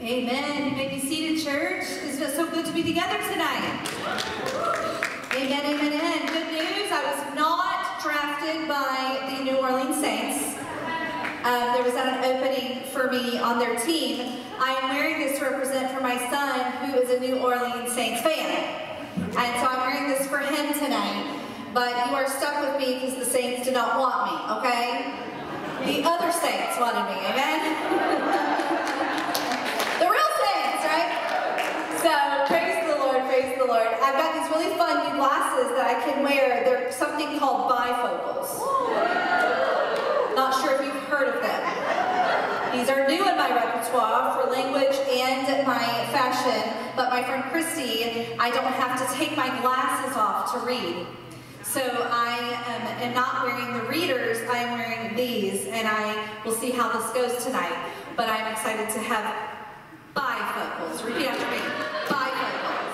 Amen. You may be seated, church. It's just so good to be together tonight? Amen, amen, amen. Good news. I was not drafted by the New Orleans Saints. Uh, there was not an opening for me on their team. I am wearing this to represent for my son, who is a New Orleans Saints fan. And so I'm wearing this for him tonight. But you are stuck with me because the Saints did not want me, okay? The other Saints wanted me, amen? So, praise the Lord. I've got these really fun new glasses that I can wear. They're something called bifocals. Not sure if you've heard of them. These are new in my repertoire for language and my fashion, but my friend Christy, I don't have to take my glasses off to read. So I am, am not wearing the readers, I am wearing these, and I will see how this goes tonight. But I'm excited to have bifocals. Repeat after me. Bifocals.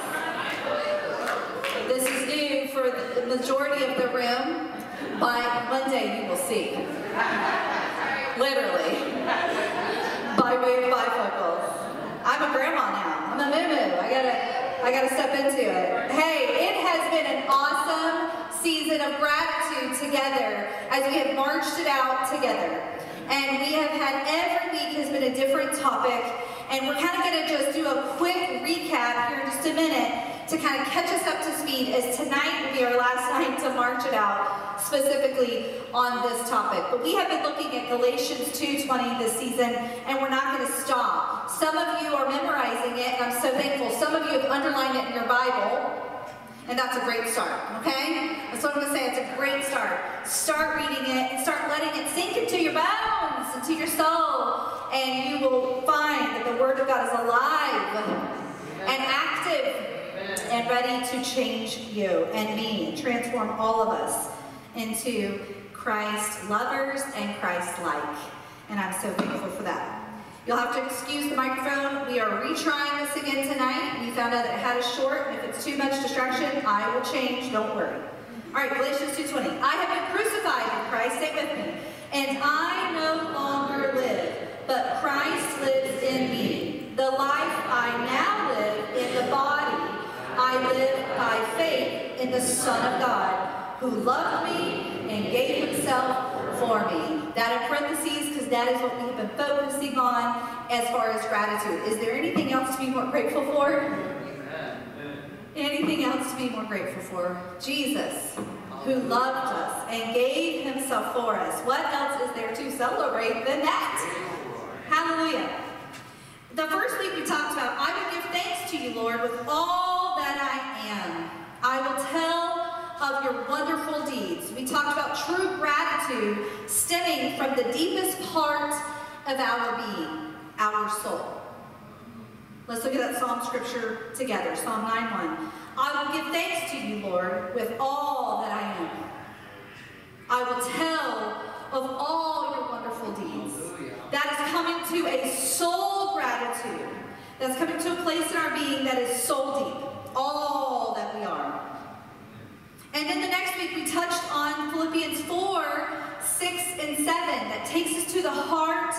This is new for the majority of the room. By Monday, you will see. Literally. By way of bifocals. I'm a grandma now. I'm a moo I gotta, I gotta step into it. Hey, it has been an awesome season of gratitude together as we have marched it out together. And we have had every week has been a different topic and we're kind of to just do a quick recap here in just a minute to kind of catch us up to speed as tonight will be our last night to march it out specifically on this topic. But we have been looking at Galatians 2.20 this season and we're not going to stop. Some of you are memorizing it and I'm so thankful. Some of you have underlined it in your Bible and that's a great start, okay? That's what I'm gonna say, it's a great start. Start reading it and start letting it sink into your bones, into your soul, and you will find that the Word of God is alive and active and ready to change you and me transform all of us into Christ lovers and Christ like. And I'm so thankful for that. You'll have to excuse the microphone. We are retrying this again tonight. We found out that it had a short, if it's too much distraction, I will change. Don't worry. All right, Galatians 2.20. I have been crucified with Christ. Say with me. And I no longer live, but Christ lives in me. The life I now in the Son of God, who loved me and gave himself for me. That in parentheses, because that is what we have been focusing on as far as gratitude. Is there anything else to be more grateful for? Anything else to be more grateful for? Jesus, who loved us and gave himself for us. What else is there to celebrate than that? Hallelujah. The first week we talked about, I will give thanks to you, Lord, with all that I am. I will tell of your wonderful deeds. We talked about true gratitude stemming from the deepest part of our being, our soul. Let's look at that Psalm scripture together, Psalm 9.1. I will give thanks to you, Lord, with all that I am. I will tell of all your wonderful deeds. That is coming to a soul gratitude. That's coming to a place in our being that is soul deep. All that we are. And then the next week we touched on Philippians 4, 6, and 7 that takes us to the heart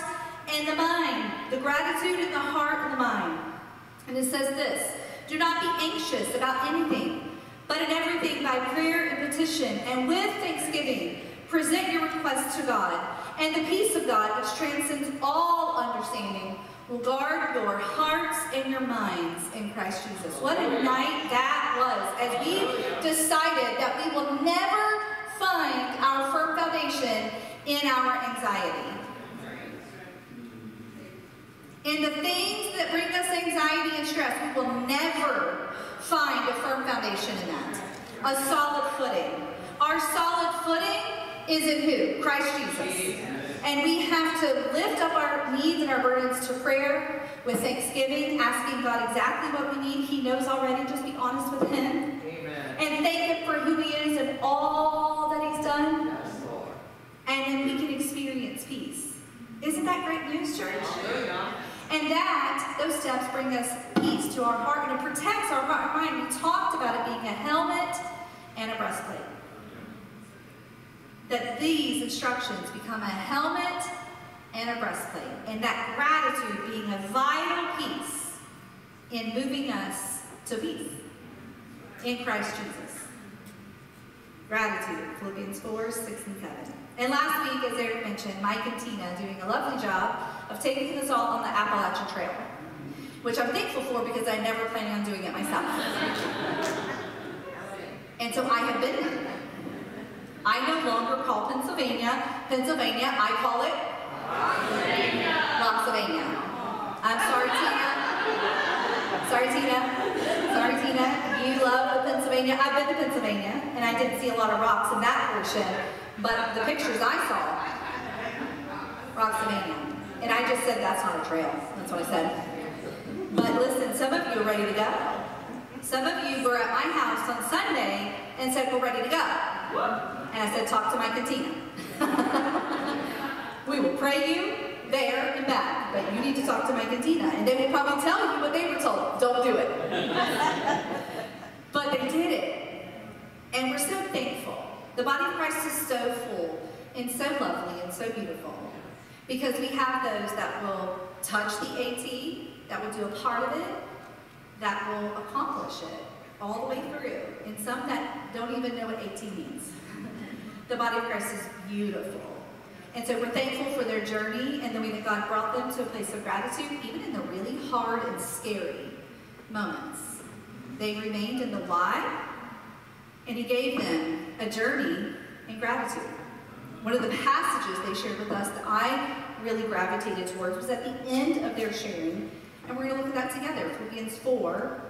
and the mind. The gratitude in the heart and the mind. And it says this, Do not be anxious about anything, but in everything by prayer and petition, and with thanksgiving, present your requests to God. And the peace of God, which transcends all understanding, will guard your hearts and your minds in Christ Jesus. What a night that was as we decided that we will never find our firm foundation in our anxiety. In the things that bring us anxiety and stress, we will never find a firm foundation in that. A solid footing. Our solid footing is in who? Christ Jesus. And we have to lift up our needs and our burdens to prayer with thanksgiving, asking God exactly what we need. He knows already. Just be honest with Him. Amen. And thank Him for who He is and all that He's done. Yes, Lord. And then we can experience peace. Isn't that great news, church? Hallelujah. And that, those steps bring us peace to our heart and it protects our heart and mind. We talked about it being a helmet and a breastplate that these instructions become a helmet and a breastplate, and that gratitude being a vital piece in moving us to peace in Christ Jesus. Gratitude, Philippians 4, 6, and 7. And last week, as Eric mentioned, Mike and Tina doing a lovely job of taking us all on the Appalachian Trail, which I'm thankful for because I never planning on doing it myself. and so I have been there. I no longer call Pennsylvania Pennsylvania, I call it Loxavania. I'm sorry, Tina. Sorry, Tina. Sorry, Tina. You love the Pennsylvania. I've been to Pennsylvania, and I didn't see a lot of rocks in that portion, but the pictures I saw, Roxavania. And I just said that's not a trail. That's what I said. But listen, some of you are ready to go. Some of you were at my house on Sunday and said, we're ready to go. And I said, talk to Mike and Tina. we will pray you there and back, but you need to talk to Mike and Tina. And they will probably tell you what they were told. Don't do it. but they did it. And we're so thankful. The body of Christ is so full and so lovely and so beautiful because we have those that will touch the AT, that will do a part of it, that will accomplish it all the way through, and some that don't even know what AT means. The body of Christ is beautiful. And so we're thankful for their journey and the way that God brought them to a place of gratitude, even in the really hard and scary moments. They remained in the why, and He gave them a journey in gratitude. One of the passages they shared with us that I really gravitated towards was at the end of their sharing, and we're going to look at that together Philippians 4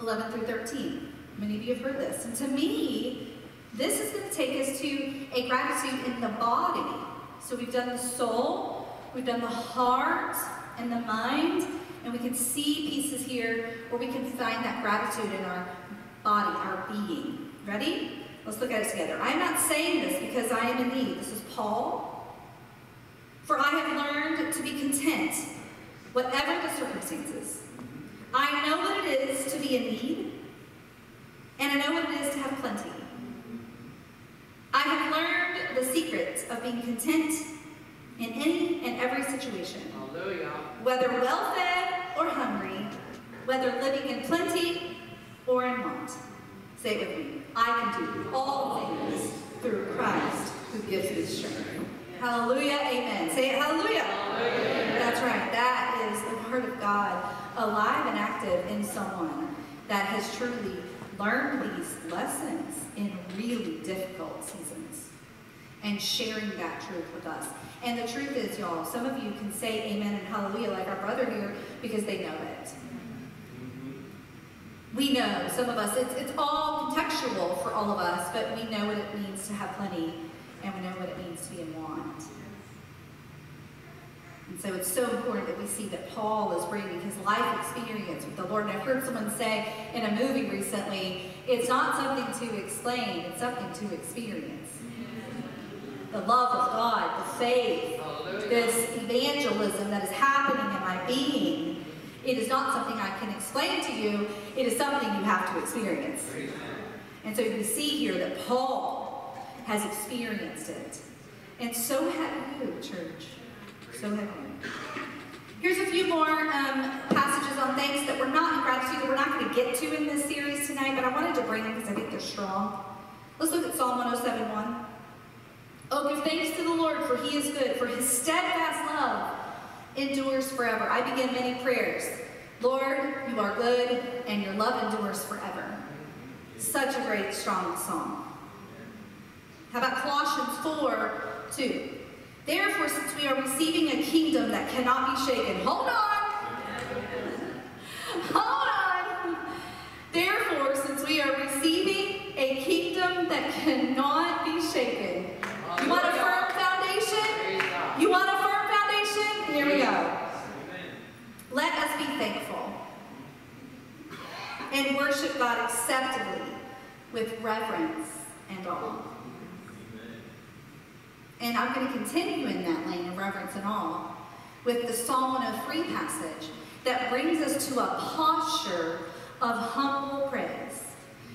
11 through 13. Many of you have heard this. And to me, this is going to take us to a gratitude in the body. So we've done the soul, we've done the heart and the mind, and we can see pieces here where we can find that gratitude in our body, our being. Ready? Let's look at it together. I'm not saying this because I am in need. This is Paul. For I have learned to be content, whatever the circumstances. I know what it is to be in need, and I know what it is to have plenty. I have learned the secret of being content in any and every situation. Hallelujah. Whether well fed or hungry, whether living in plenty or in want. Say it with me. I can do all things through Christ who gives me strength. Hallelujah. Amen. Say it. Hallelujah. hallelujah. That's right. That is the word of God alive and active in someone that has truly learned these lessons in really difficult seasons and sharing that truth with us. And the truth is, y'all, some of you can say amen and hallelujah like our brother here because they know it. Mm-hmm. We know, some of us, it's, it's all contextual for all of us, but we know what it means to have plenty and we know what it means to be in want. And so it's so important that we see that Paul is bringing his life experience with the Lord. And I've heard someone say in a movie recently, it's not something to explain, it's something to experience. The love of God, the faith, this evangelism that is happening in my being, it is not something I can explain to you, it is something you have to experience. And so you can see here that Paul has experienced it. And so have you, church. So have you. Here's a few more um, passages on thanks that we're not in gratitude that we're not going to get to in this series tonight, but I wanted to bring them because I think they're strong. Let's look at Psalm 107.1. Oh, give thanks to the Lord, for he is good, for his steadfast love endures forever. I begin many prayers. Lord, you are good, and your love endures forever. Such a great, strong song. How about Colossians 4, 2? Therefore, since we are receiving a kingdom that cannot be shaken, hold on. Hold on. Therefore, since we are receiving a kingdom that cannot be shaken, you want a firm foundation? You want a firm foundation? Here we go. Let us be thankful and worship God acceptably with reverence and awe. And I'm going to continue in that lane of reverence and awe with the Psalm 103 passage that brings us to a posture of humble praise.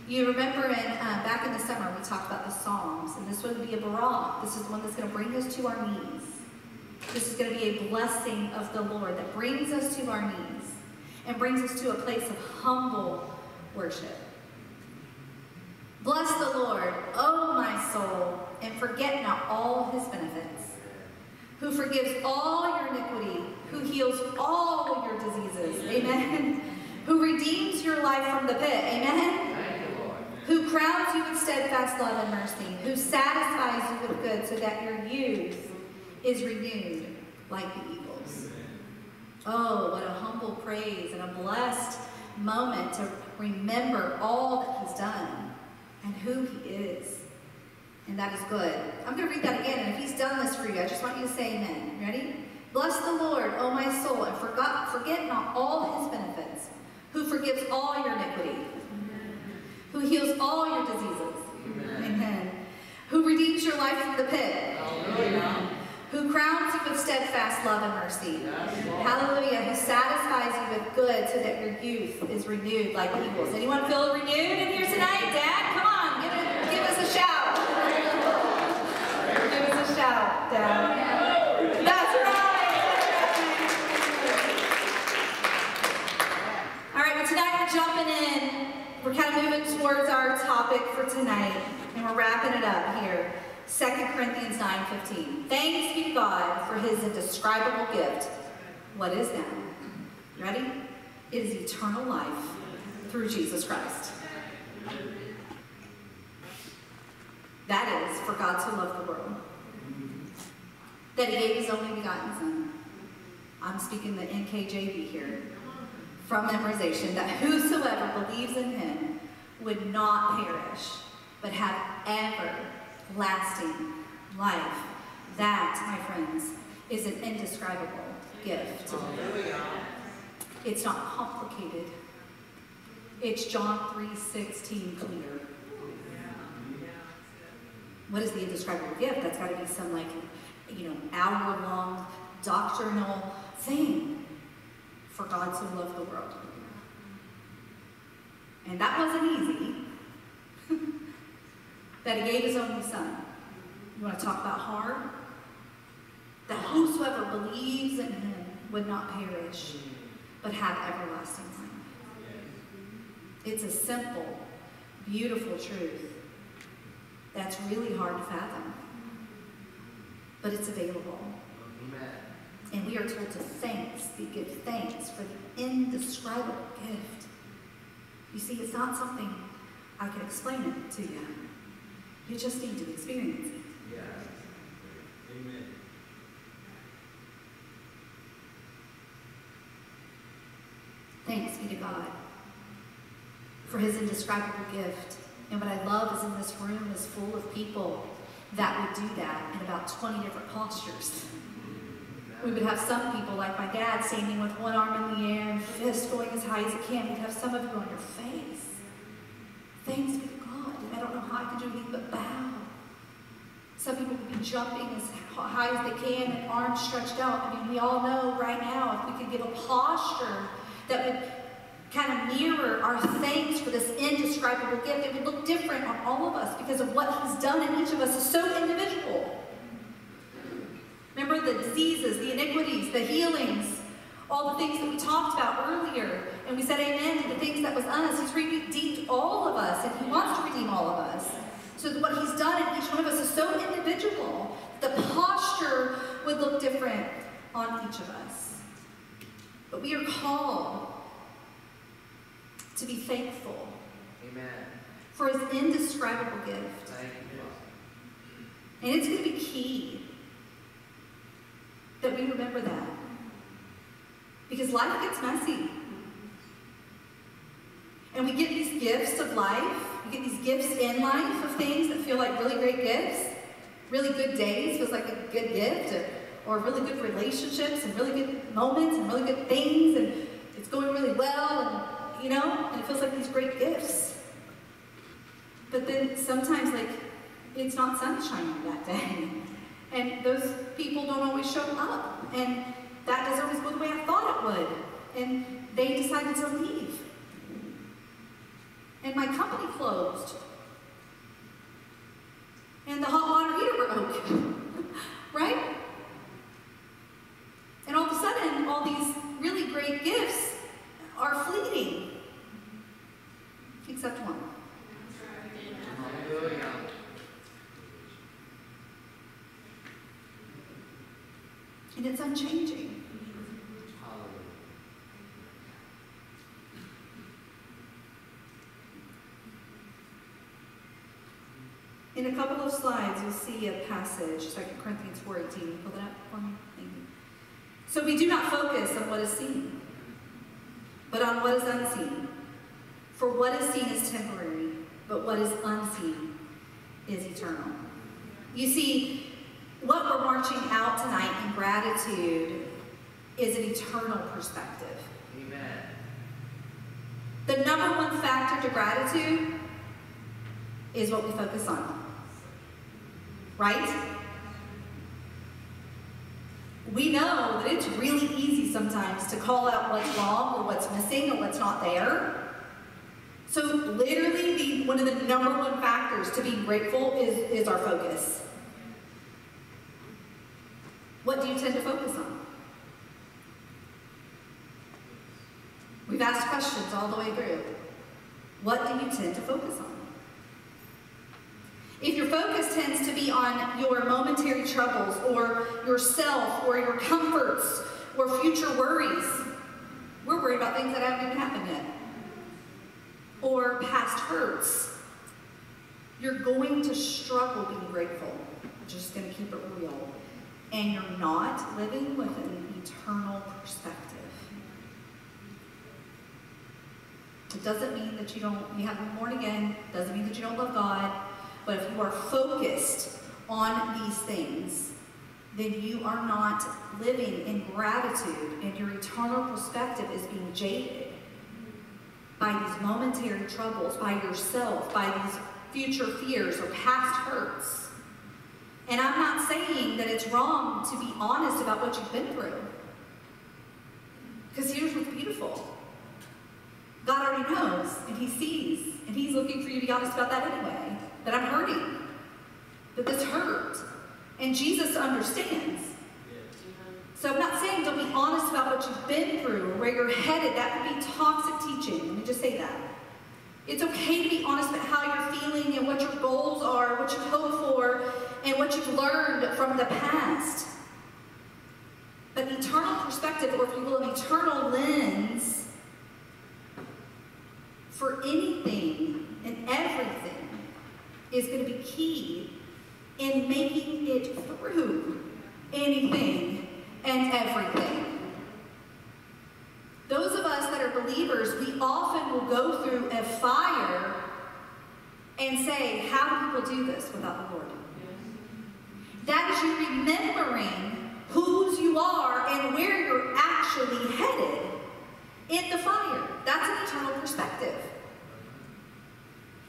You remember in, uh, back in the summer we talked about the Psalms, and this would be a barak. This is the one that's going to bring us to our knees. This is going to be a blessing of the Lord that brings us to our knees. and brings us to a place of humble worship. Bless the Lord, O my soul, and forget not all his benefits, who forgives all your iniquity, who heals all your diseases. Amen. Who redeems your life from the pit. Amen. Who crowns you with steadfast love and mercy, who satisfies you with good so that your youth is renewed like the eagles. Oh, what a humble praise and a blessed moment to remember all that he's done and who he is. And that is good. I'm going to read that again, and if he's done this for you, I just want you to say amen. Ready? Bless the Lord, O my soul, and forgot, forget not all his benefits, who forgives all your iniquity, who heals all your diseases. Amen. amen. Who redeems your life from the pit. Hallelujah. Who crowns you with steadfast love and mercy. Hallelujah. Who satisfies you with good so that your youth is renewed like eagles. Anyone feel renewed in here tonight? Dad, come on. Give, it, give us a shout. give us a shout, Dad. That's right. All right, well, tonight we're jumping in. We're kind of moving towards our topic for tonight, and we're wrapping it up here. 2 Corinthians 9.15. Thanks be God for his indescribable gift. What is that? Ready? It is eternal life through Jesus Christ. That is for God to love the world. That he gave his only begotten son. I'm speaking the NKJV here. From memorization, that whosoever believes in him would not perish, but have ever lasting life. That, my friends, is an indescribable gift. It's not complicated. It's John 3.16 clear. What is the indescribable gift? That's got to be some like, you know, hour-long doctrinal thing for God to love the world. And that wasn't easy that he gave his only son. You want to talk about hard? That whosoever believes in him would not perish, but have everlasting life. It's a simple, beautiful truth that's really hard to fathom, but it's available. And we are told to thanks, to give thanks for the indescribable gift. You see, it's not something I can explain it to you. You just need to experience it. Yeah. Amen. Thanks be to God for his indescribable gift. And what I love is in this room is full of people that would do that in about 20 different postures. We would have some people, like my dad, standing with one arm in the air and fist going as high as it can. We'd have some of you on your face. Thanks I can do anything but bow. Some people would be jumping as high as they can and arms stretched out. I mean, we all know right now if we could give a posture that would kind of mirror our thanks for this indescribable gift, it would look different on all of us because of what he's done in each of us is so individual. Remember the diseases, the iniquities, the healings, all the things that we talked about earlier, and we said amen to the things that was on us. He's redeemed all of us, and he wants to redeem all of us. So what he's done in each one of us is so individual. The posture would look different on each of us. But we are called to be thankful Amen. for his indescribable gift. And it's going to be key that we remember that. Because life gets messy. And we get these gifts of life, we get these gifts in life of things that feel like really great gifts. Really good days feels like a good gift, or really good relationships and really good moments and really good things, and it's going really well, and you know, and it feels like these great gifts. But then sometimes, like, it's not sunshine that day. And those people don't always show up. And that doesn't always go the way I thought it would. And they decided to leave. And my company closed. And the hot water heater broke. right? And all of a sudden, all these really great gifts are And it's unchanging. In a couple of slides, you'll see a passage, 2 Corinthians 4.18. Pull that up for me. Thank you. So we do not focus on what is seen, but on what is unseen. For what is seen is temporary, but what is unseen is eternal. You see, what we're marching out tonight in gratitude is an eternal perspective. Amen. The number one factor to gratitude is what we focus on. Right? We know that it's really easy sometimes to call out what's wrong or what's missing or what's not there. So literally the, one of the number one factors to be grateful is, is our focus. What do you tend to focus on? We've asked questions all the way through. What do you tend to focus on? If your focus tends to be on your momentary troubles or yourself or your comforts or future worries, we're worried about things that haven't even happened yet. Or past hurts. You're going to struggle being grateful. I'm just going to keep it real. And you're not living with an eternal perspective. It doesn't mean that you don't, you haven't been born again, doesn't mean that you don't love God, but if you are focused on these things, then you are not living in gratitude, and your eternal perspective is being jaded by these momentary troubles, by yourself, by these future fears or past hurts. And I'm not saying that it's wrong to be honest about what you've been through. Because here's what's beautiful God already knows, and He sees, and He's looking for you to be honest about that anyway. That I'm hurting, that this hurt. And Jesus understands. So I'm not saying don't be honest about what you've been through or where you're headed. That would be toxic teaching. Let me just say that. It's okay to be honest about how you're feeling and what your goals are, what you hope for, and what you've learned from the past. But an eternal perspective, or if you will, an eternal lens for anything and everything is going to be key in making it through anything and everything. Those of us that are believers, we often will go through a fire and say, How do people do this without the Lord? That is you remembering whose you are and where you're actually headed in the fire. That's an eternal perspective.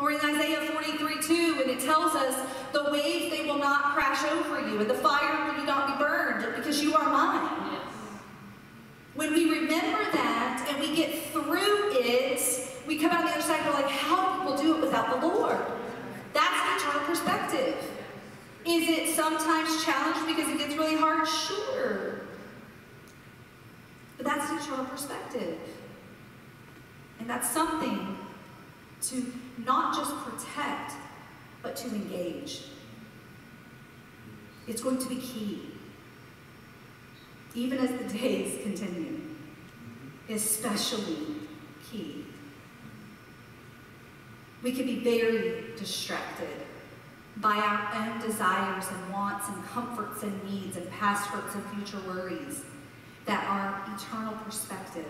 Or in Isaiah 43 2, when it tells us, the waves they will not crash over you, and the fire will not be burned, because you are mine. Yes. When we remember that and we get through it, we come out the other side and we're like, how do people do it without the Lord? That's the eternal perspective. Is it sometimes challenged because it gets really hard? Sure. But that's the eternal perspective. And that's something to not just protect, but to engage. It's going to be key, even as the days continue, especially key. We can be very distracted by our own desires and wants and comforts and needs and past hurts and future worries that our eternal perspective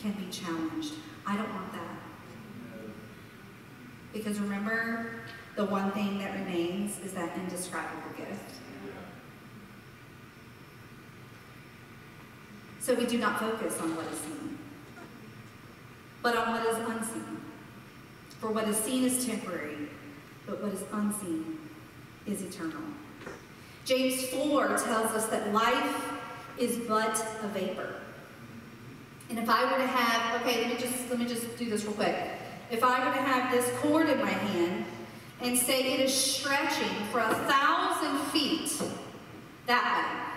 can be challenged. I don't want that. Because remember, the one thing that remains is that indescribable gift. So we do not focus on what is seen, but on what is unseen. For what is seen is temporary, but what is unseen is eternal. James 4 tells us that life is but a vapor. And if I were to have, okay, let me just let me just do this real quick. If I were to have this cord in my hand and say it is stretching for a thousand feet that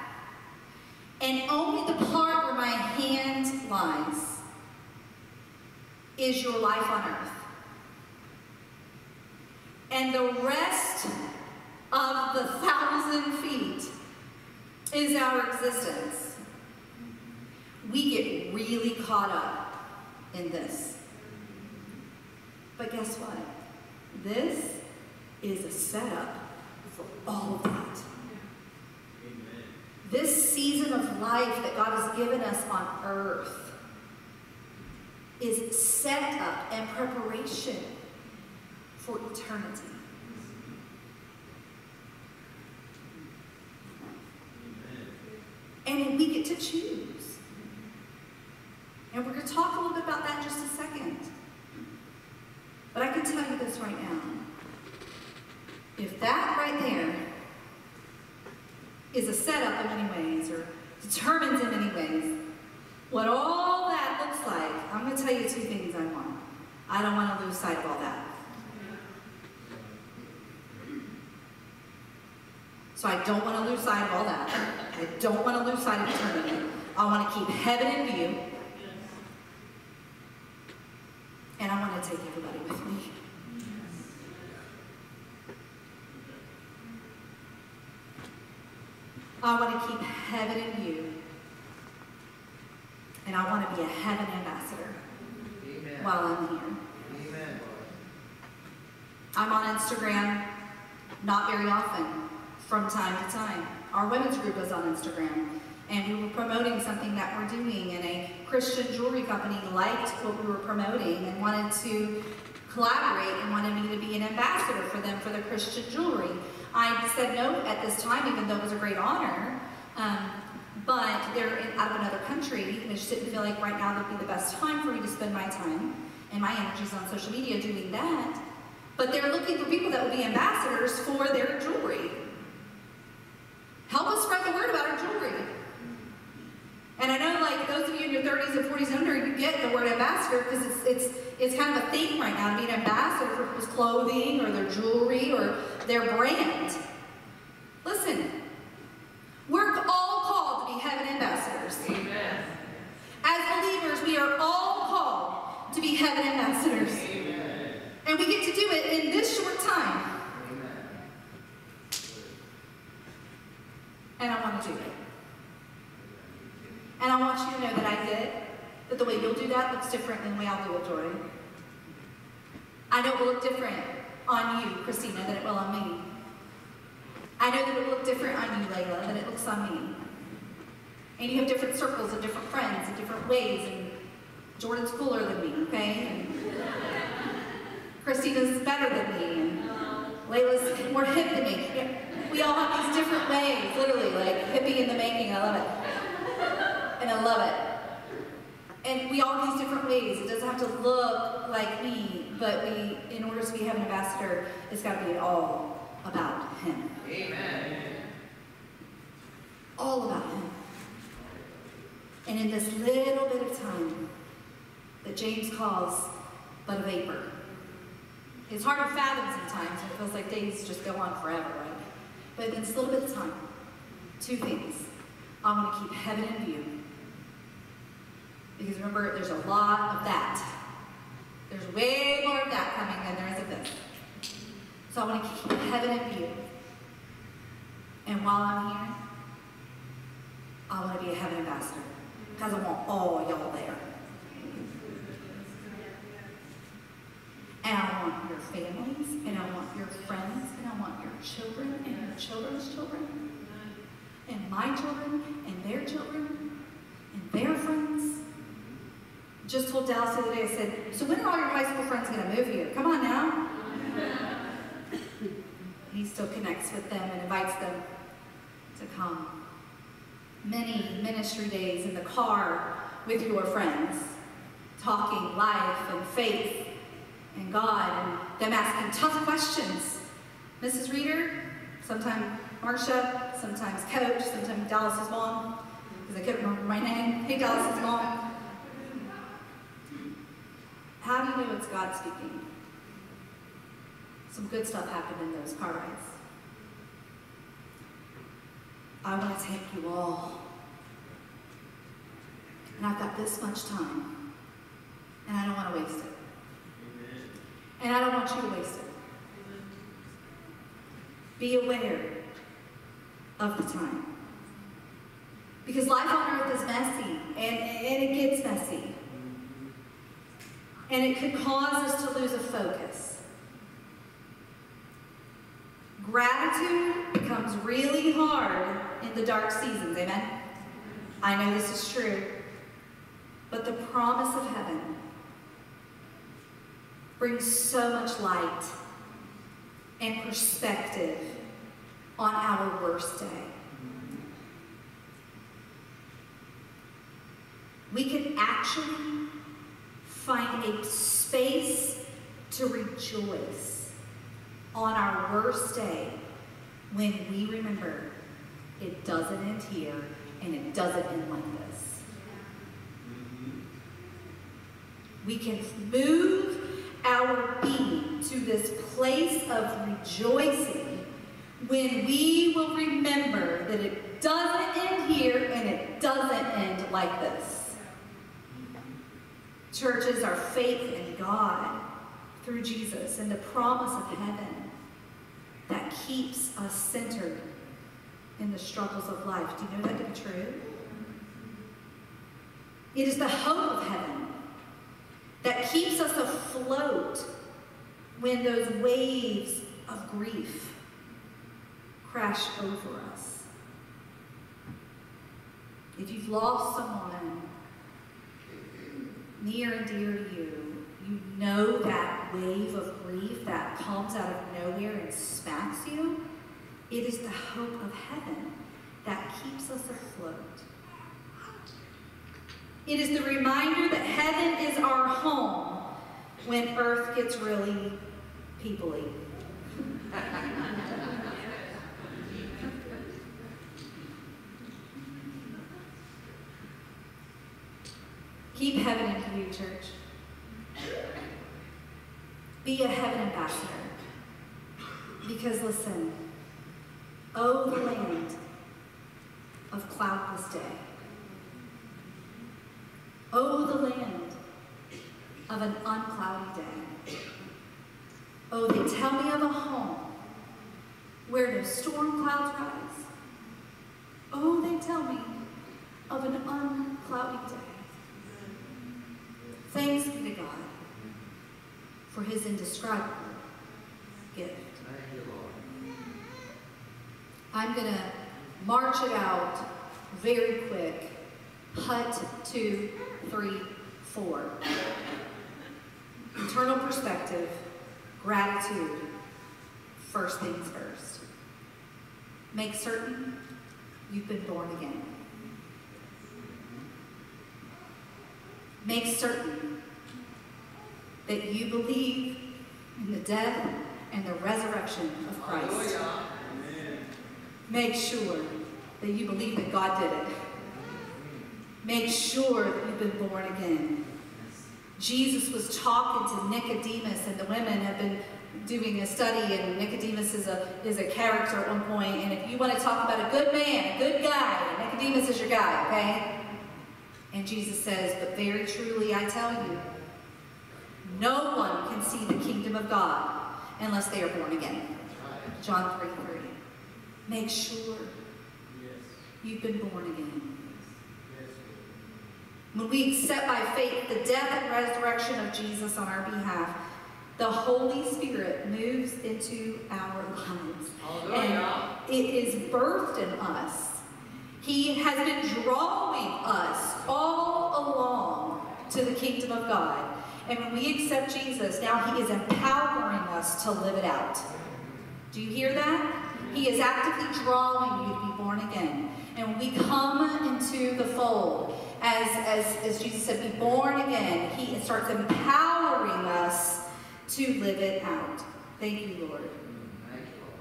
way, and only the part where my hand lies is your life on earth. And the rest of the thousand feet is our existence. We get really caught up in this. Guess what? This is a setup for all of that. This season of life that God has given us on earth is set up and preparation for eternity. And we get to choose. And we're going to talk a little bit about that in just a second. But I can tell you this right now. If that right there is a setup in many ways, or determines in many ways, what all that looks like, I'm going to tell you two things I want. I don't want to lose sight of all that. So I don't want to lose sight of all that. I don't want to lose sight of eternity. I want to keep heaven in view. And I want to take everybody with me. I want to keep heaven in view. And I want to be a heaven ambassador Amen. while I'm here. Amen. I'm on Instagram not very often, from time to time. Our women's group is on Instagram, and we were promoting something that we're doing, and a Christian jewelry company liked what we were promoting and wanted to collaborate and wanted me to be an ambassador for them for their Christian jewelry. I said no at this time, even though it was a great honor. Um, but they're in, out of another country, and I just didn't feel like right now would be the best time for me to spend my time and my energies on social media doing that. But they're looking for people that will be ambassadors for their jewelry. Help us spread the word about. And I know, like those of you in your 30s and 40s and under, you get the word ambassador because it's it's it's kind of a thing right now to be an ambassador for people's clothing or their jewelry or their brand. Listen, we're all called to be heaven ambassadors. Amen. As believers, we are all called to be heaven ambassadors. Amen. And we get to do it in this short time. Amen. And I want to do it. And I want you to know that I did, that the way you'll do that looks different than the way I'll do it, Jordan. I know it will look different on you, Christina, than it will on me. I know that it will look different on you, Layla, than it looks on me. And you have different circles and different friends and different ways, and Jordan's cooler than me, okay? And Christina's better than me, and Layla's more hip than me. We all have these different ways, literally, like hippie in the making. I love it. And I love it. And we all have these different ways. It doesn't have to look like me, but we, in order to be an ambassador, it's got to be all about Him. Amen. All about Him. And in this little bit of time that James calls but a vapor, it's hard to fathom sometimes. It feels like days just go on forever, right? But in this little bit of time, two things. I want to keep heaven in view. Because remember, there's a lot of that. There's way more of that coming than there is of this. So I want to keep heaven in view. And while I'm here, I want to be a heaven ambassador. Because I want all y'all there. And I want your families, and I want your friends, and I want your children, and your children's children, and my children, and their children, and their friends. Just told Dallas the other day, I said, so when are all your high school friends going to move here? Come on now. he still connects with them and invites them to come. Many ministry days in the car with your friends, talking life and faith and God, and them asking tough questions. Mrs. Reeder, sometimes Marsha, sometimes Coach, sometimes Dallas's mom, because I couldn't remember my name. Hey, Dallas's mom. How do you know it's God speaking? Some good stuff happened in those car rides. I want to take you all. And I've got this much time. And I don't want to waste it. And I don't want you to waste it. Be aware of the time. Because life on earth is messy, and, and it gets messy. And it could cause us to lose a focus. Gratitude becomes really hard in the dark seasons, amen? I know this is true. But the promise of heaven brings so much light and perspective on our worst day. We can actually find a space to rejoice on our worst day when we remember it doesn't end here and it doesn't end like this. We can move our being to this place of rejoicing when we will remember that it doesn't end here and it doesn't end like this. Churches, our faith in God through Jesus and the promise of heaven that keeps us centered in the struggles of life. Do you know that to be true? It is the hope of heaven that keeps us afloat when those waves of grief crash over us. If you've lost someone near and dear to you, you know that wave of grief that comes out of nowhere and smacks you. It is the hope of heaven that keeps us afloat. It is the reminder that heaven is our home when earth gets really peoply. Keep heaven in view, church. Be a heaven ambassador. Because listen, oh, the land of cloudless day. Oh, the land of an uncloudy day. Oh, they tell me of a home where no storm clouds rise. Oh, they tell me of an uncloudy day. Thanks be to God for his indescribable gift. Thank you, Lord. I'm going to march it out very quick. Hut, two, three, four. Eternal perspective, gratitude, first things first. Make certain you've been born again. Make certain that you believe in the death and the resurrection of Christ. Make sure that you believe that God did it. Make sure that you've been born again. Jesus was talking to Nicodemus, and the women have been doing a study, and Nicodemus is a, is a character at one point. And if you want to talk about a good man, a good guy, Nicodemus is your guy, okay? And Jesus says, But very truly I tell you, no one can see the kingdom of God unless they are born again. John 3 3. Make sure you've been born again. When we accept by faith the death and resurrection of Jesus on our behalf, the Holy Spirit moves into our lives. Hallelujah. And it is birthed in us. He has been drawing us all along to the kingdom of God. And when we accept Jesus, now He is empowering us to live it out. Do you hear that? He is actively drawing you to be born again. And when we come into the fold, as, as, as Jesus said, be born again, He starts empowering us to live it out. Thank you, Lord. Thank you, Lord.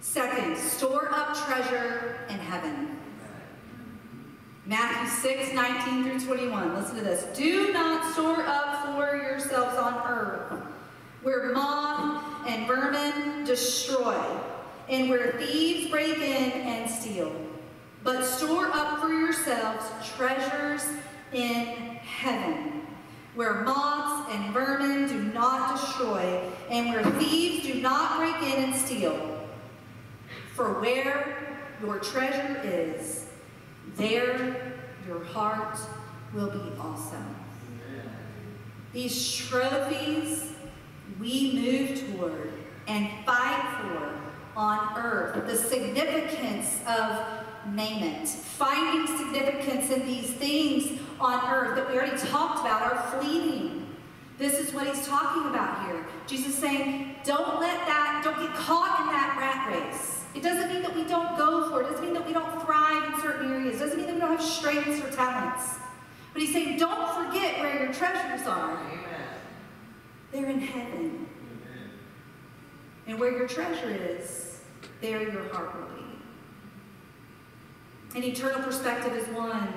Second, store up treasure in heaven. Matthew 6, 19 through 21. Listen to this. Do not store up for yourselves on earth, where moth and vermin destroy, and where thieves break in and steal. But store up for yourselves treasures in heaven, where moths and vermin do not destroy, and where thieves do not break in and steal. For where your treasure is, there your heart will be also. These trophies we move toward and fight for on earth, the significance of name it, finding significance in these things on earth that we already talked about are fleeting. This is what he's talking about here. Jesus saying, don't let that, don't get caught in that rat race. It doesn't mean that we don't go for it. It doesn't mean that we don't thrive in certain areas. It doesn't mean that we don't have strengths or talents. But he's saying, don't forget where your treasures are. Amen. They're in heaven. And where your treasure is, there your heart will be. An eternal perspective is one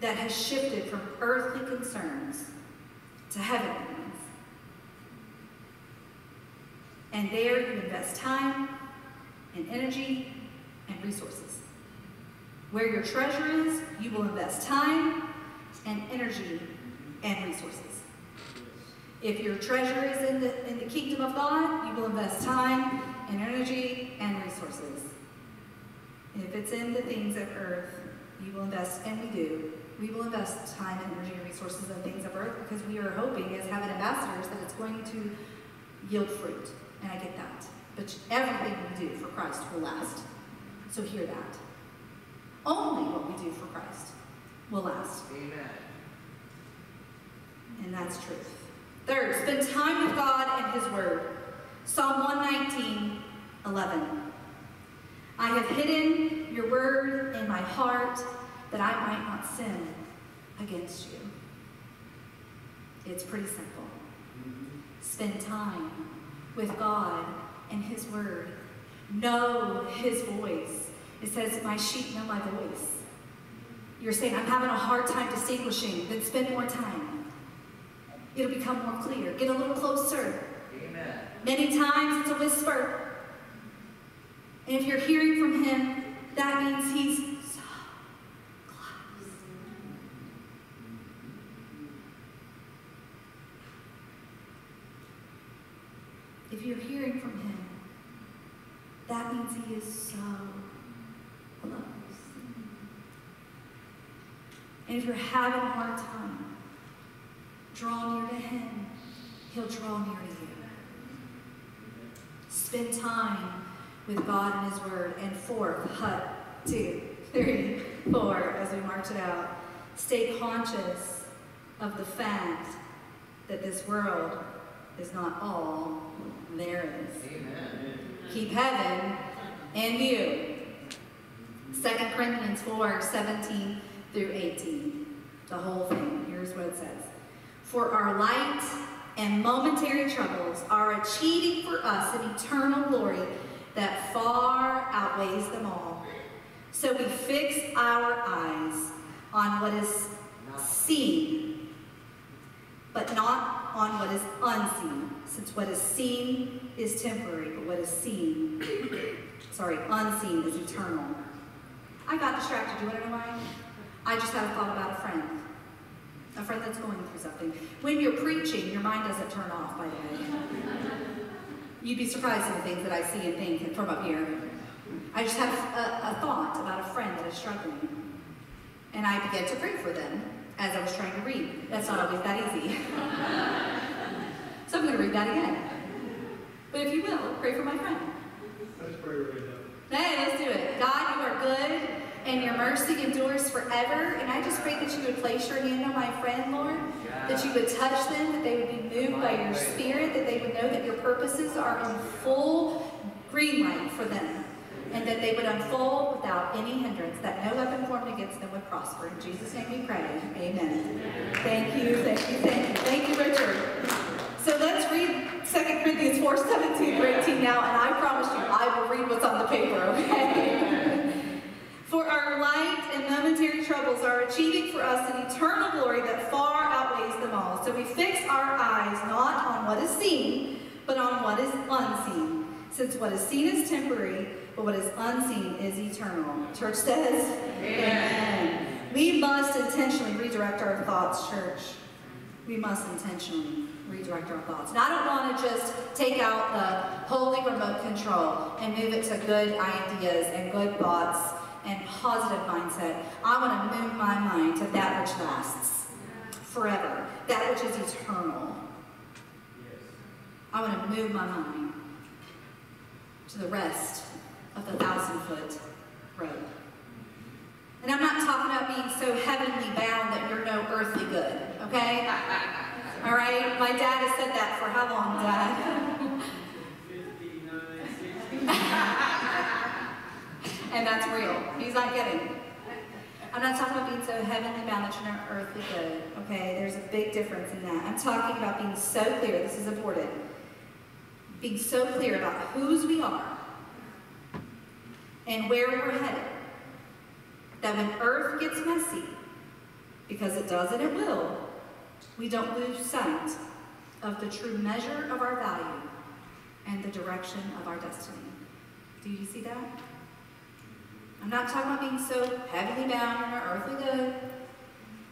that has shifted from earthly concerns to heavenly ones. And there you invest time and energy and resources. Where your treasure is, you will invest time and energy and resources. If your treasure is in the, in the kingdom of God, you will invest time and energy and resources. If it's in the things of earth, you will invest, and we do, we will invest time and energy and resources in things of earth because we are hoping as heaven ambassadors that it's going to yield fruit. And I get that. But everything we do for Christ will last. So hear that. Only what we do for Christ will last. Amen. And that's truth. Third, spend time with God and His Word. Psalm 119, 11. I have hidden your word in my heart that I might not sin against you. It's pretty simple. Mm-hmm. Spend time with God and His Word. Know His voice. It says, My sheep know my voice. You're saying, I'm having a hard time distinguishing. Then spend more time. It'll become more clear. Get a little closer. Amen. Many times it's a whisper. And if you're hearing from Him, that means He's so close. If you're hearing from Him, that means He is so close. And if you're having a hard time, draw near to Him, He'll draw near to you. Spend time with God and His Word. And fourth, hut, two, three, four, as we march it out, stay conscious of the fact that this world is not all there is. Amen. Keep heaven in view. 2 Corinthians 4 17 through 18. The whole thing. Here's what it says For our light and momentary troubles are achieving for us an eternal glory that far outweighs them all. So we fix our eyes on what is seen, but not on what is unseen, since what is seen is temporary, but what is seen, sorry, unseen is eternal. I got distracted. Do you want to know why? I just had a thought about a friend. A friend that's going through something. When you're preaching, your mind doesn't turn off, by the way. You'd be surprised at the things that I see and think from up here. I just had a, a thought about a friend that is struggling. And I began to pray for them as I was trying to read. That's not always that easy. so I'm going to read that again. But if you will, pray for my friend. Let's pray right now. Hey, let's do it. God, you are good, and your mercy endures forever. And I just pray that you would place your hand on my friend, Lord, that you would touch them, that they would be moved by your spirit, that they would know that your purposes are in full green light for them, and that they would unfold without any hindrance, that no weapon formed against them would prosper. In Jesus' name we pray. Amen. Thank you, thank you, thank you. Thank you, Richard. So let's read 2 Corinthians 4, 17 through 18 now, and I promise you, I will read what's on the paper, okay? for our light and momentary troubles are achieving for us an eternal glory that far outweighs them all. So we fix our eyes not on what is seen, but on what is unseen. Since what is seen is temporary, but what is unseen is eternal. Church says, Amen. We must intentionally redirect our thoughts, church. We must intentionally redirect our thoughts. And I don't want to just take out the holy remote control and move it to good ideas and good thoughts and positive mindset. I want to move my mind to that which lasts forever, that which is eternal. Yes. I want to move my mind to the rest of the thousand foot road. And I'm not talking about being so heavenly bound that you're no earthly good, okay? All right? My dad has said that for how long, Dad? Fifty-nine, sixty. and that's real. He's not kidding. I'm not talking about being so heavenly bound that you're not earthly good, okay? There's a big difference in that. I'm talking about being so clear, this is important, being so clear about whose we are and where we're headed, that when earth gets messy, because it does and it will, we don't lose sight of the true measure of our value and the direction of our destiny. Do you see that? I'm not talking about being so heavily bound in our earthly good.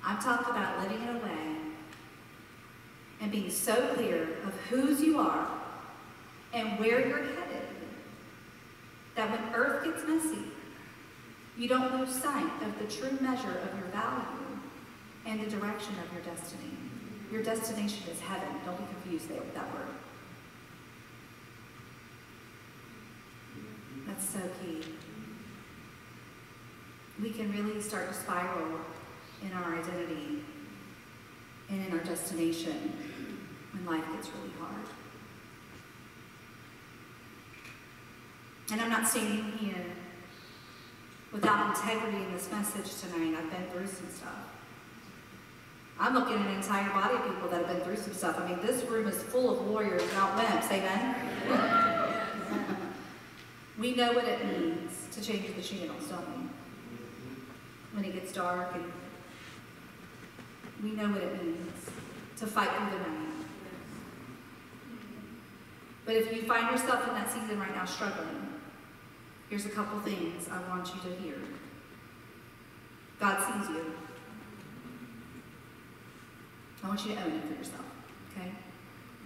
I'm talking about living in a way and being so clear of whose you are and where you're headed that when earth gets messy, you don't lose sight of the true measure of your value and the direction of your destiny. Your destination is heaven. Don't be confused there with that word. That's so key. We can really start to spiral in our identity and in our destination when life gets really hard. And I'm not standing here without integrity in this message tonight. I've been through some stuff. I'm looking at an entire body of people that have been through some stuff. I mean, this room is full of warriors, not wimps, amen? we know what it means to change the channels, don't we? When it gets dark and we know what it means to fight through the night. But if you find yourself in that season right now struggling, here's a couple things I want you to hear. God sees you. I want you to own it for yourself, okay?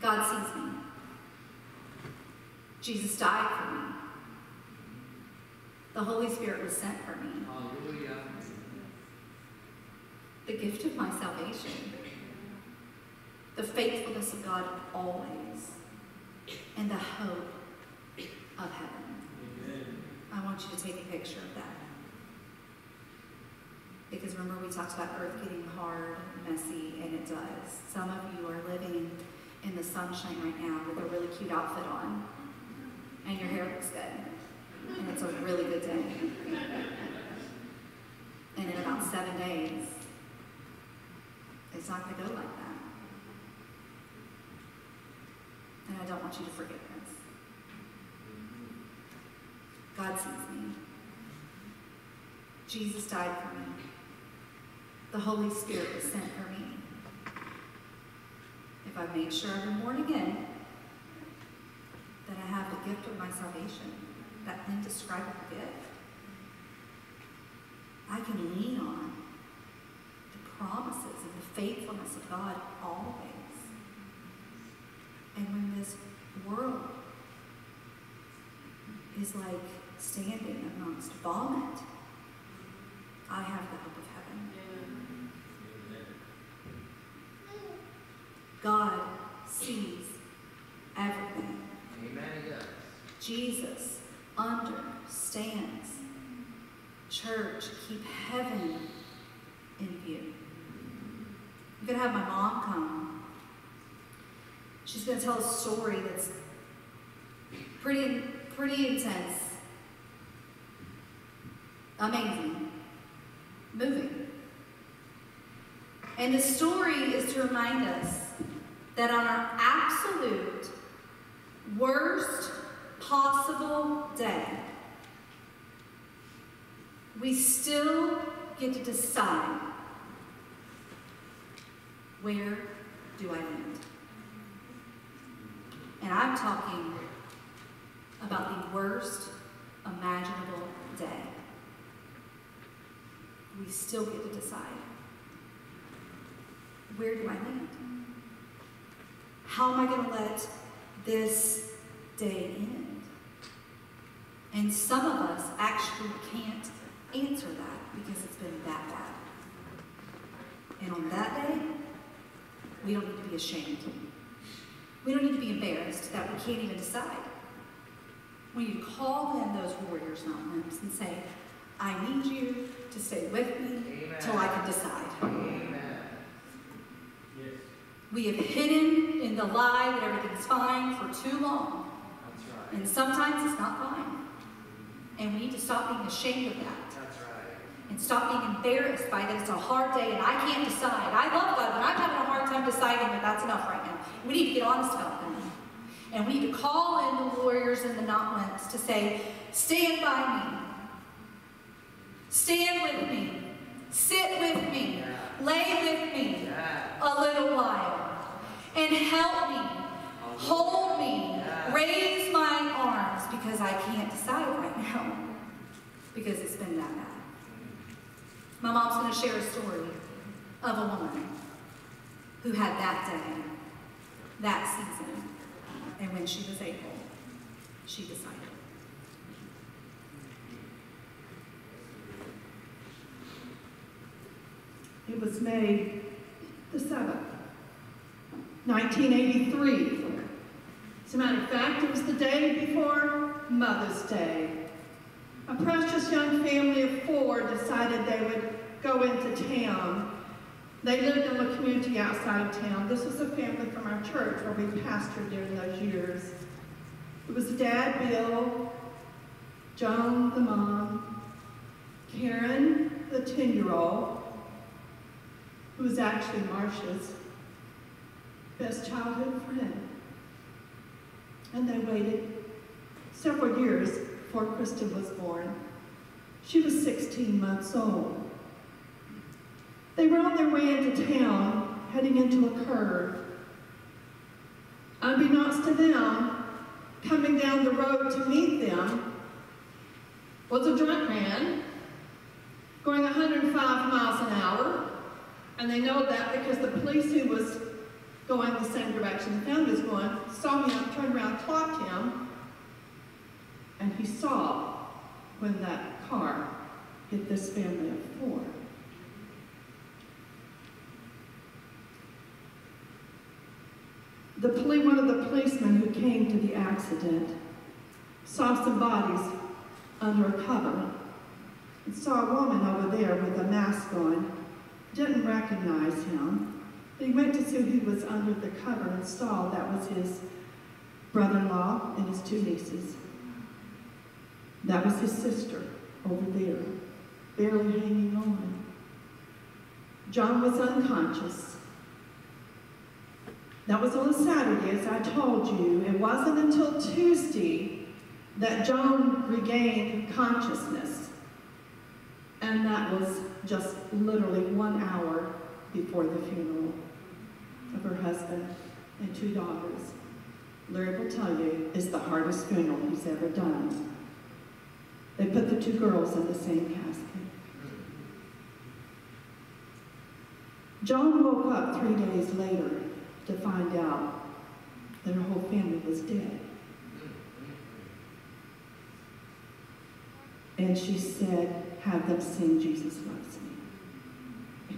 God sees me. Jesus died for me. The Holy Spirit was sent for me. Hallelujah. The gift of my salvation. The faithfulness of God always. And the hope of heaven. I want you to take a picture of that. Because remember, we talked about earth getting hard, messy, and it does. Some of you are living in the sunshine right now with a really cute outfit on, and your hair looks good, and it's a really good day. And in about seven days, it's not going to go like that. And I don't want you to forget this. God sees me. Jesus died for me. The Holy Spirit was sent for me. If I made sure I've been born again, that I have the gift of my salvation, that indescribable gift, I can lean on the promises and the faithfulness of God always. And when this world is like standing amongst vomit, I have the hope of heaven. God sees everything. Amen. Jesus understands. Church, keep heaven in view. I'm going to have my mom come. She's going to tell a story that's pretty, pretty intense, amazing, moving. And the story is to remind us that on our absolute worst possible day, we still get to decide where do I end? And I'm talking about the worst imaginable day. We still get to decide where do I land? How am I going to let this day end? And some of us actually can't answer that because it's been that bad. And on that day, we don't need to be ashamed. We don't need to be embarrassed that we can't even decide. We need to call in those warriors, not nymphs, and say, I need you to stay with me till I can decide. Amen. We have hidden in the lie that everything's fine for too long, right. and sometimes it's not fine. And we need to stop being ashamed of that and stop being embarrassed by that it's a hard day and I can't decide. I love God, but I'm having a hard time deciding that that's enough right now. We need to get honest about that. And we need to call in the warriors and the not ones to say, stand by me. Stand with me. Sit with me. Lay with me a little while. And help me. Hold me. Raise my arms because I can't decide right now. Because it's been that bad. My mom's going to share a story of a woman who had that day, that season, and when she was able, she decided. It was May the 7th, 1983. As a matter of fact, it was the day before Mother's Day. A precious young family of four decided they would go into town. They lived in a community outside of town. This was a family from our church where we pastored during those years. It was Dad, Bill, Joan, the mom, Karen, the 10-year-old, who was actually Marsha's best childhood friend. And they waited several years before Kristen was born. She was 16 months old. They were on their way into town, heading into a curve. Unbeknownst to them, coming down the road to meet them was a drunk man going 105 miles an hour and they know that because the police who was going the same direction the family was going saw him, turned around, clocked him, and he saw when that car hit this family of four. The police, one of the policemen who came to the accident saw some bodies under a cover and saw a woman over there with a mask on didn't recognize him. He went to see who was under the cover and saw that was his brother-in-law and his two nieces. That was his sister over there, barely hanging on. Joan was unconscious. That was on a Saturday, as I told you. It wasn't until Tuesday that Joan regained consciousness. And that was just literally one hour before the funeral of her husband and two daughters. Larry will tell you, it's the hardest funeral he's ever done. They put the two girls in the same casket. Joan woke up three days later to find out that her whole family was dead. And she said, have them sing Jesus Loves Me.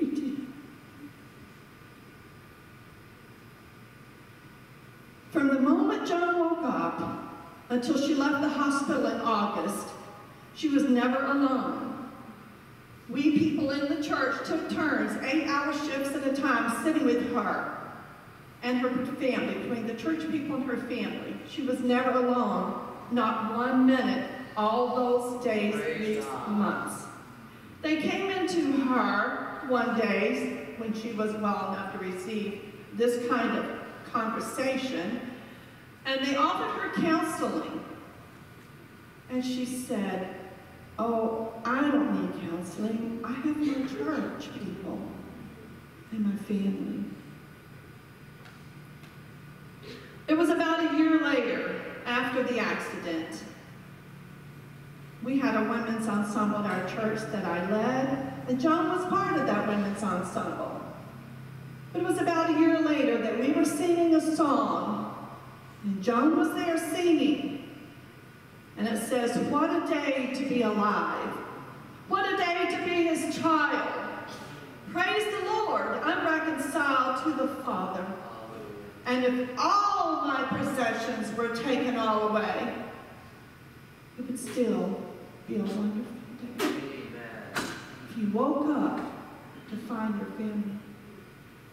We did. From the moment Joan woke up until she left the hospital in August, she was never alone. We people in the church took turns, eight-hour shifts at a time, sitting with her and her family, between the church people and her family. She was never alone, not one minute, all those days, weeks, months. They came into her one day when she was well enough to receive this kind of conversation, and they offered her counseling. And she said, Oh, I don't need counseling. I have my church people and my family. It was about a year later, after the accident, we had a women's ensemble at our church that I led, and Joan was part of that women's ensemble. But it was about a year later that we were singing a song, and Joan was there singing. And it says, What a day to be alive! What a day to be his child! Praise the Lord, I'm reconciled to the Father. And if all my possessions were taken all away, it would still be a wonderful day. If you woke up to find your family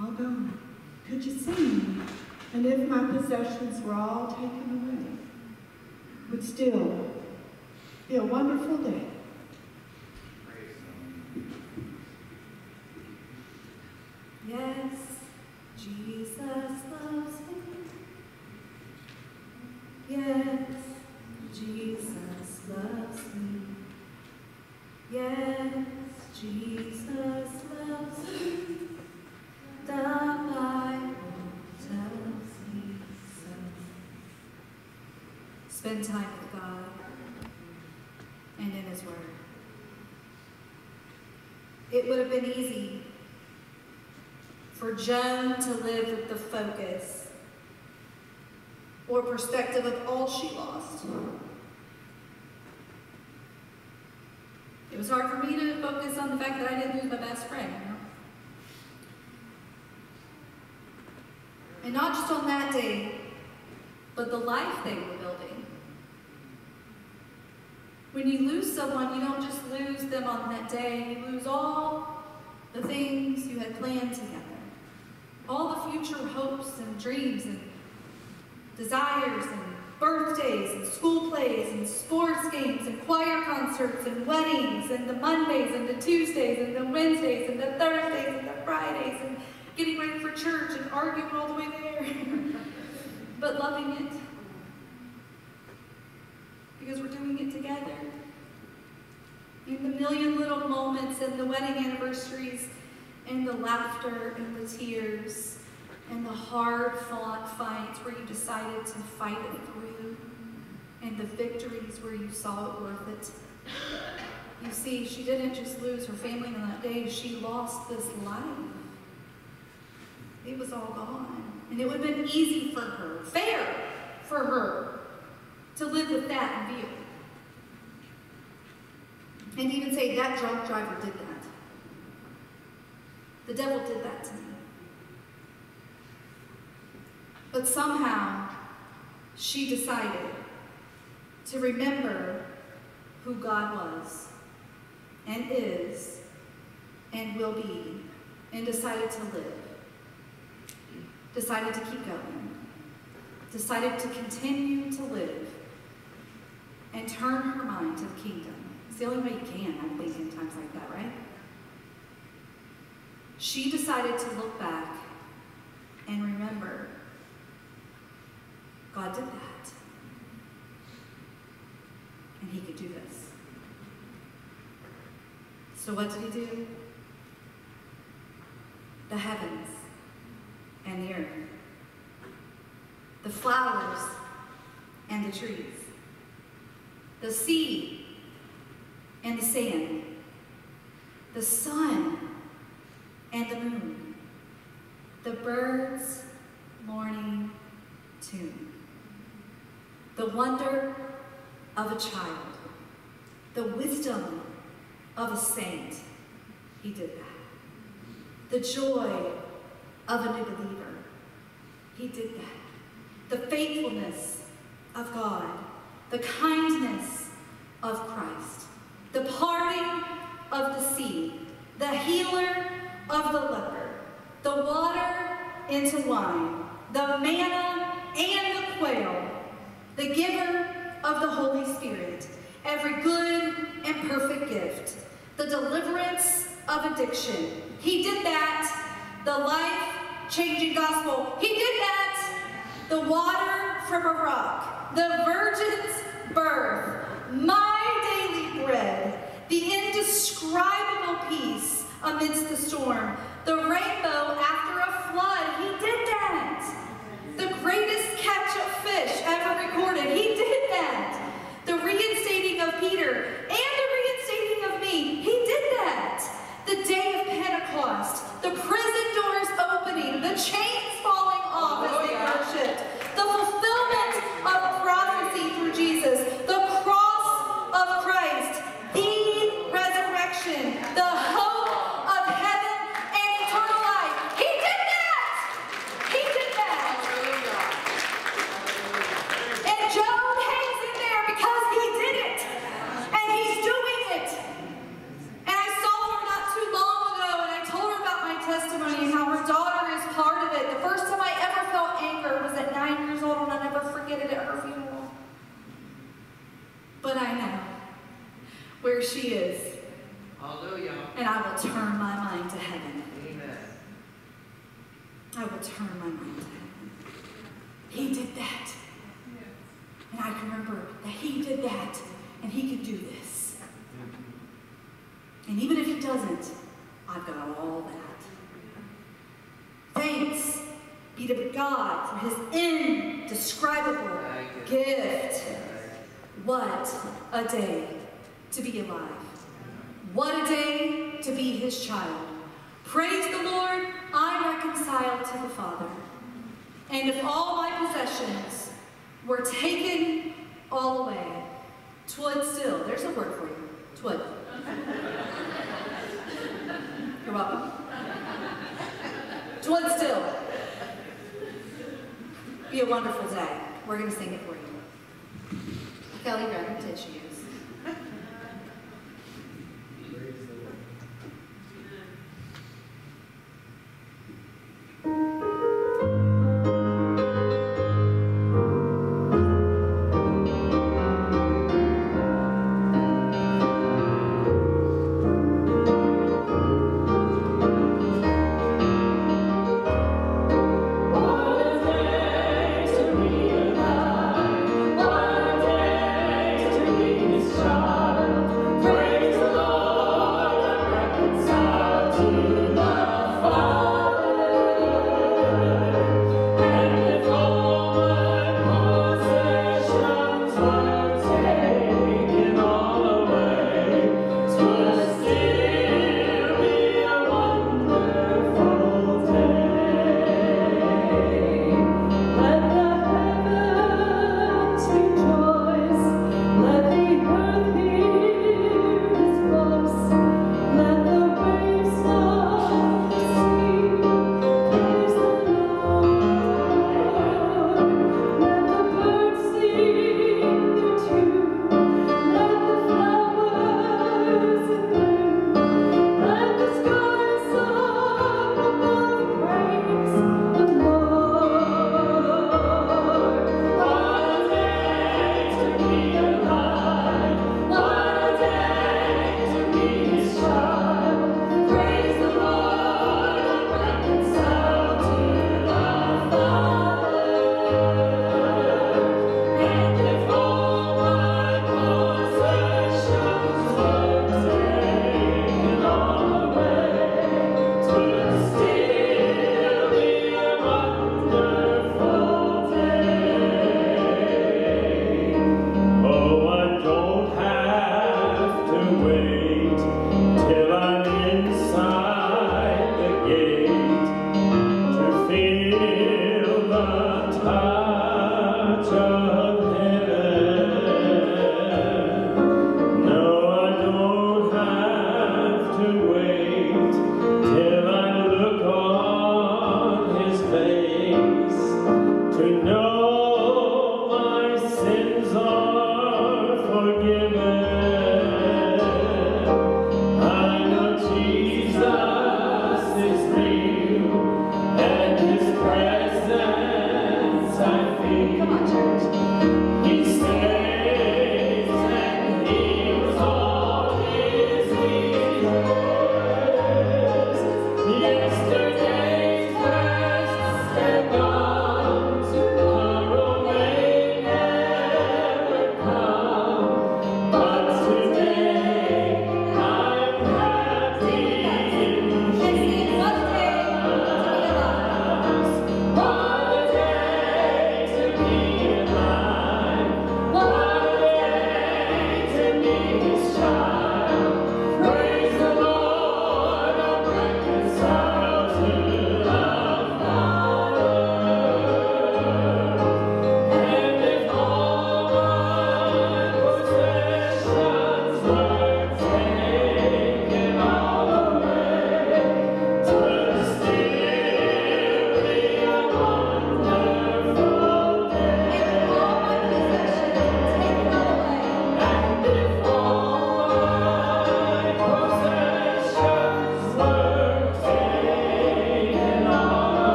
all gone, could you see me? And if my possessions were all taken away, would still be a wonderful day. Spend time with God and in His Word. It would have been easy for Joan to live with the focus or perspective of all she lost. It was hard for me to focus on the fact that I didn't lose my best friend, you know? And not just on that day, but the life they were building. When you lose someone, you don't just lose them on that day, you lose all the things you had planned together. All the future hopes and dreams and desires and birthdays and school plays and sports games and choir concerts and weddings and the Mondays and the Tuesdays and the Wednesdays and the Thursdays and the Fridays and getting ready for church and arguing all the way there, but loving it. Because we're doing it together. In the million little moments and the wedding anniversaries and the laughter and the tears and the hard fought fights where you decided to fight it through and the victories where you saw it worth it. You see, she didn't just lose her family on that day, she lost this life. It was all gone. And it would have been easy for her, fair for her, to live with that in view. And even say that drunk driver did that. The devil did that to me. But somehow, she decided to remember who God was and is and will be and decided to live. Decided to keep going. Decided to continue to live and turn her mind to the kingdom. It's the only way you can, I think, in times like that, right? She decided to look back and remember God did that. And he could do this. So what did he do? The heavens and the earth, the flowers and the trees, the sea and the sand, the sun and the moon, the bird's morning tune, the wonder of a child, the wisdom of a saint. He did that. The joy of a new believer. He did that. The faithfulness of God, the kindness of Christ, the parting of the sea, the healer of the leper, the water into wine, the manna and the quail, the giver of the Holy Spirit, every good and perfect gift, the deliverance of addiction. He did that. The life-changing gospel. He did that. The water from a rock. The virgin's birth. My daily bread. Indescribable peace amidst the storm. The rainbow after a flood. He did that. The greatest catch of fish ever recorded. He did that. The reinstating of Peter and the reinstating of me. He did that. The day of Pentecost. The prison doors opening. The chains falling off as they oh, worshiped. The fulfillment of prophecy through Jesus. The cross celebrated at her funeral. But I know where she is, Hallelujah. and I will turn my mind to heaven. Amen. I will turn my mind to heaven. He did that. And I can remember that he did that, and he can do this. Mm-hmm. And even if he doesn't, I've got all that. Thanks be to God for his indescribable gift. What a day to be alive. What a day to be his child. Praise the Lord, I'm reconciled to the Father. And if all my possessions were taken all away, twould still, there's a word for you, twould. You're welcome. Twould still be a wonderful day. We're going to sing it for you. Kelly, grab your tissues.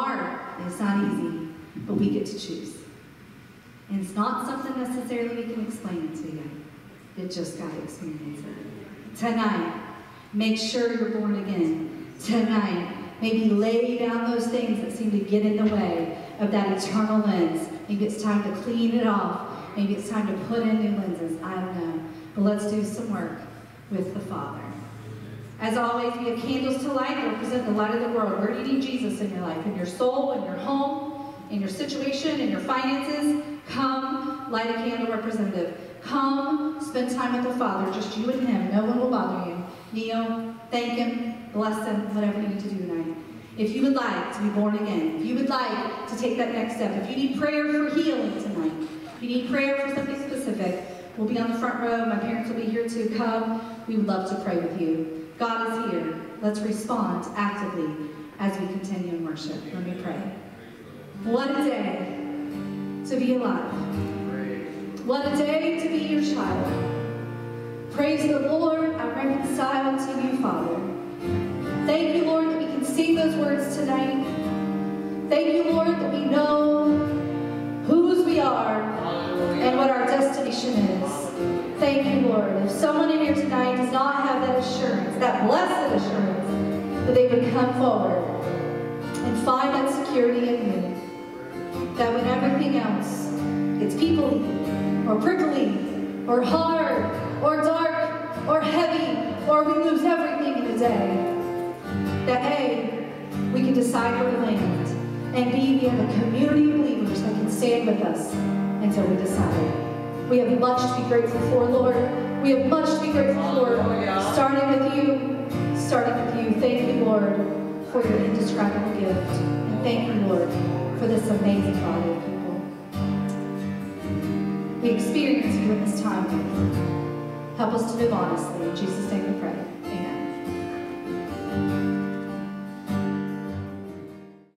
It's hard, it's not easy, but we get to choose. And it's not something necessarily we can explain to you. You just got to experience it. Tonight, make sure you're born again. Tonight, maybe lay down those things that seem to get in the way of that eternal lens. Maybe it's time to clean it off. Maybe it's time to put in new lenses. I don't know. But let's do some work with the Father. As always, we have candles to light that represent the light of the world. Where do you need Jesus in your life? In your soul, in your home, in your situation, in your finances? Come, light a candle representative. Come, spend time with the Father, just you and Him. No one will bother you. Kneel, thank Him, bless Him, whatever you need to do tonight. If you would like to be born again, if you would like to take that next step, if you need prayer for healing tonight, if you need prayer for something specific, we'll be on the front row. My parents will be here to come. We would love to pray with you. God is here. Let's respond actively as we continue in worship. Let me pray. What a day to be alive. What a day to be your child. Praise the Lord, I'm reconciled to you, Father. Thank you, Lord, that we can sing those words tonight. Thank you, Lord, that we know whose we are and what our destination is. Thank you, Lord. If someone in here tonight does not have that assurance, that blessed assurance, that they would come forward and find that security in you. That when everything else gets peoply or prickly or hard or dark or heavy or we lose everything in a day, that A, we can decide where we land and B, we have a community of believers that can stand with us until we decide. We have much to be grateful for, Lord. We have much to be grateful for, starting with you, starting with you. Thank you, Lord, for your indescribable gift. And thank you, Lord, for this amazing body of people. We experience you in this time. Help us to live honestly. In Jesus' name we pray. Amen.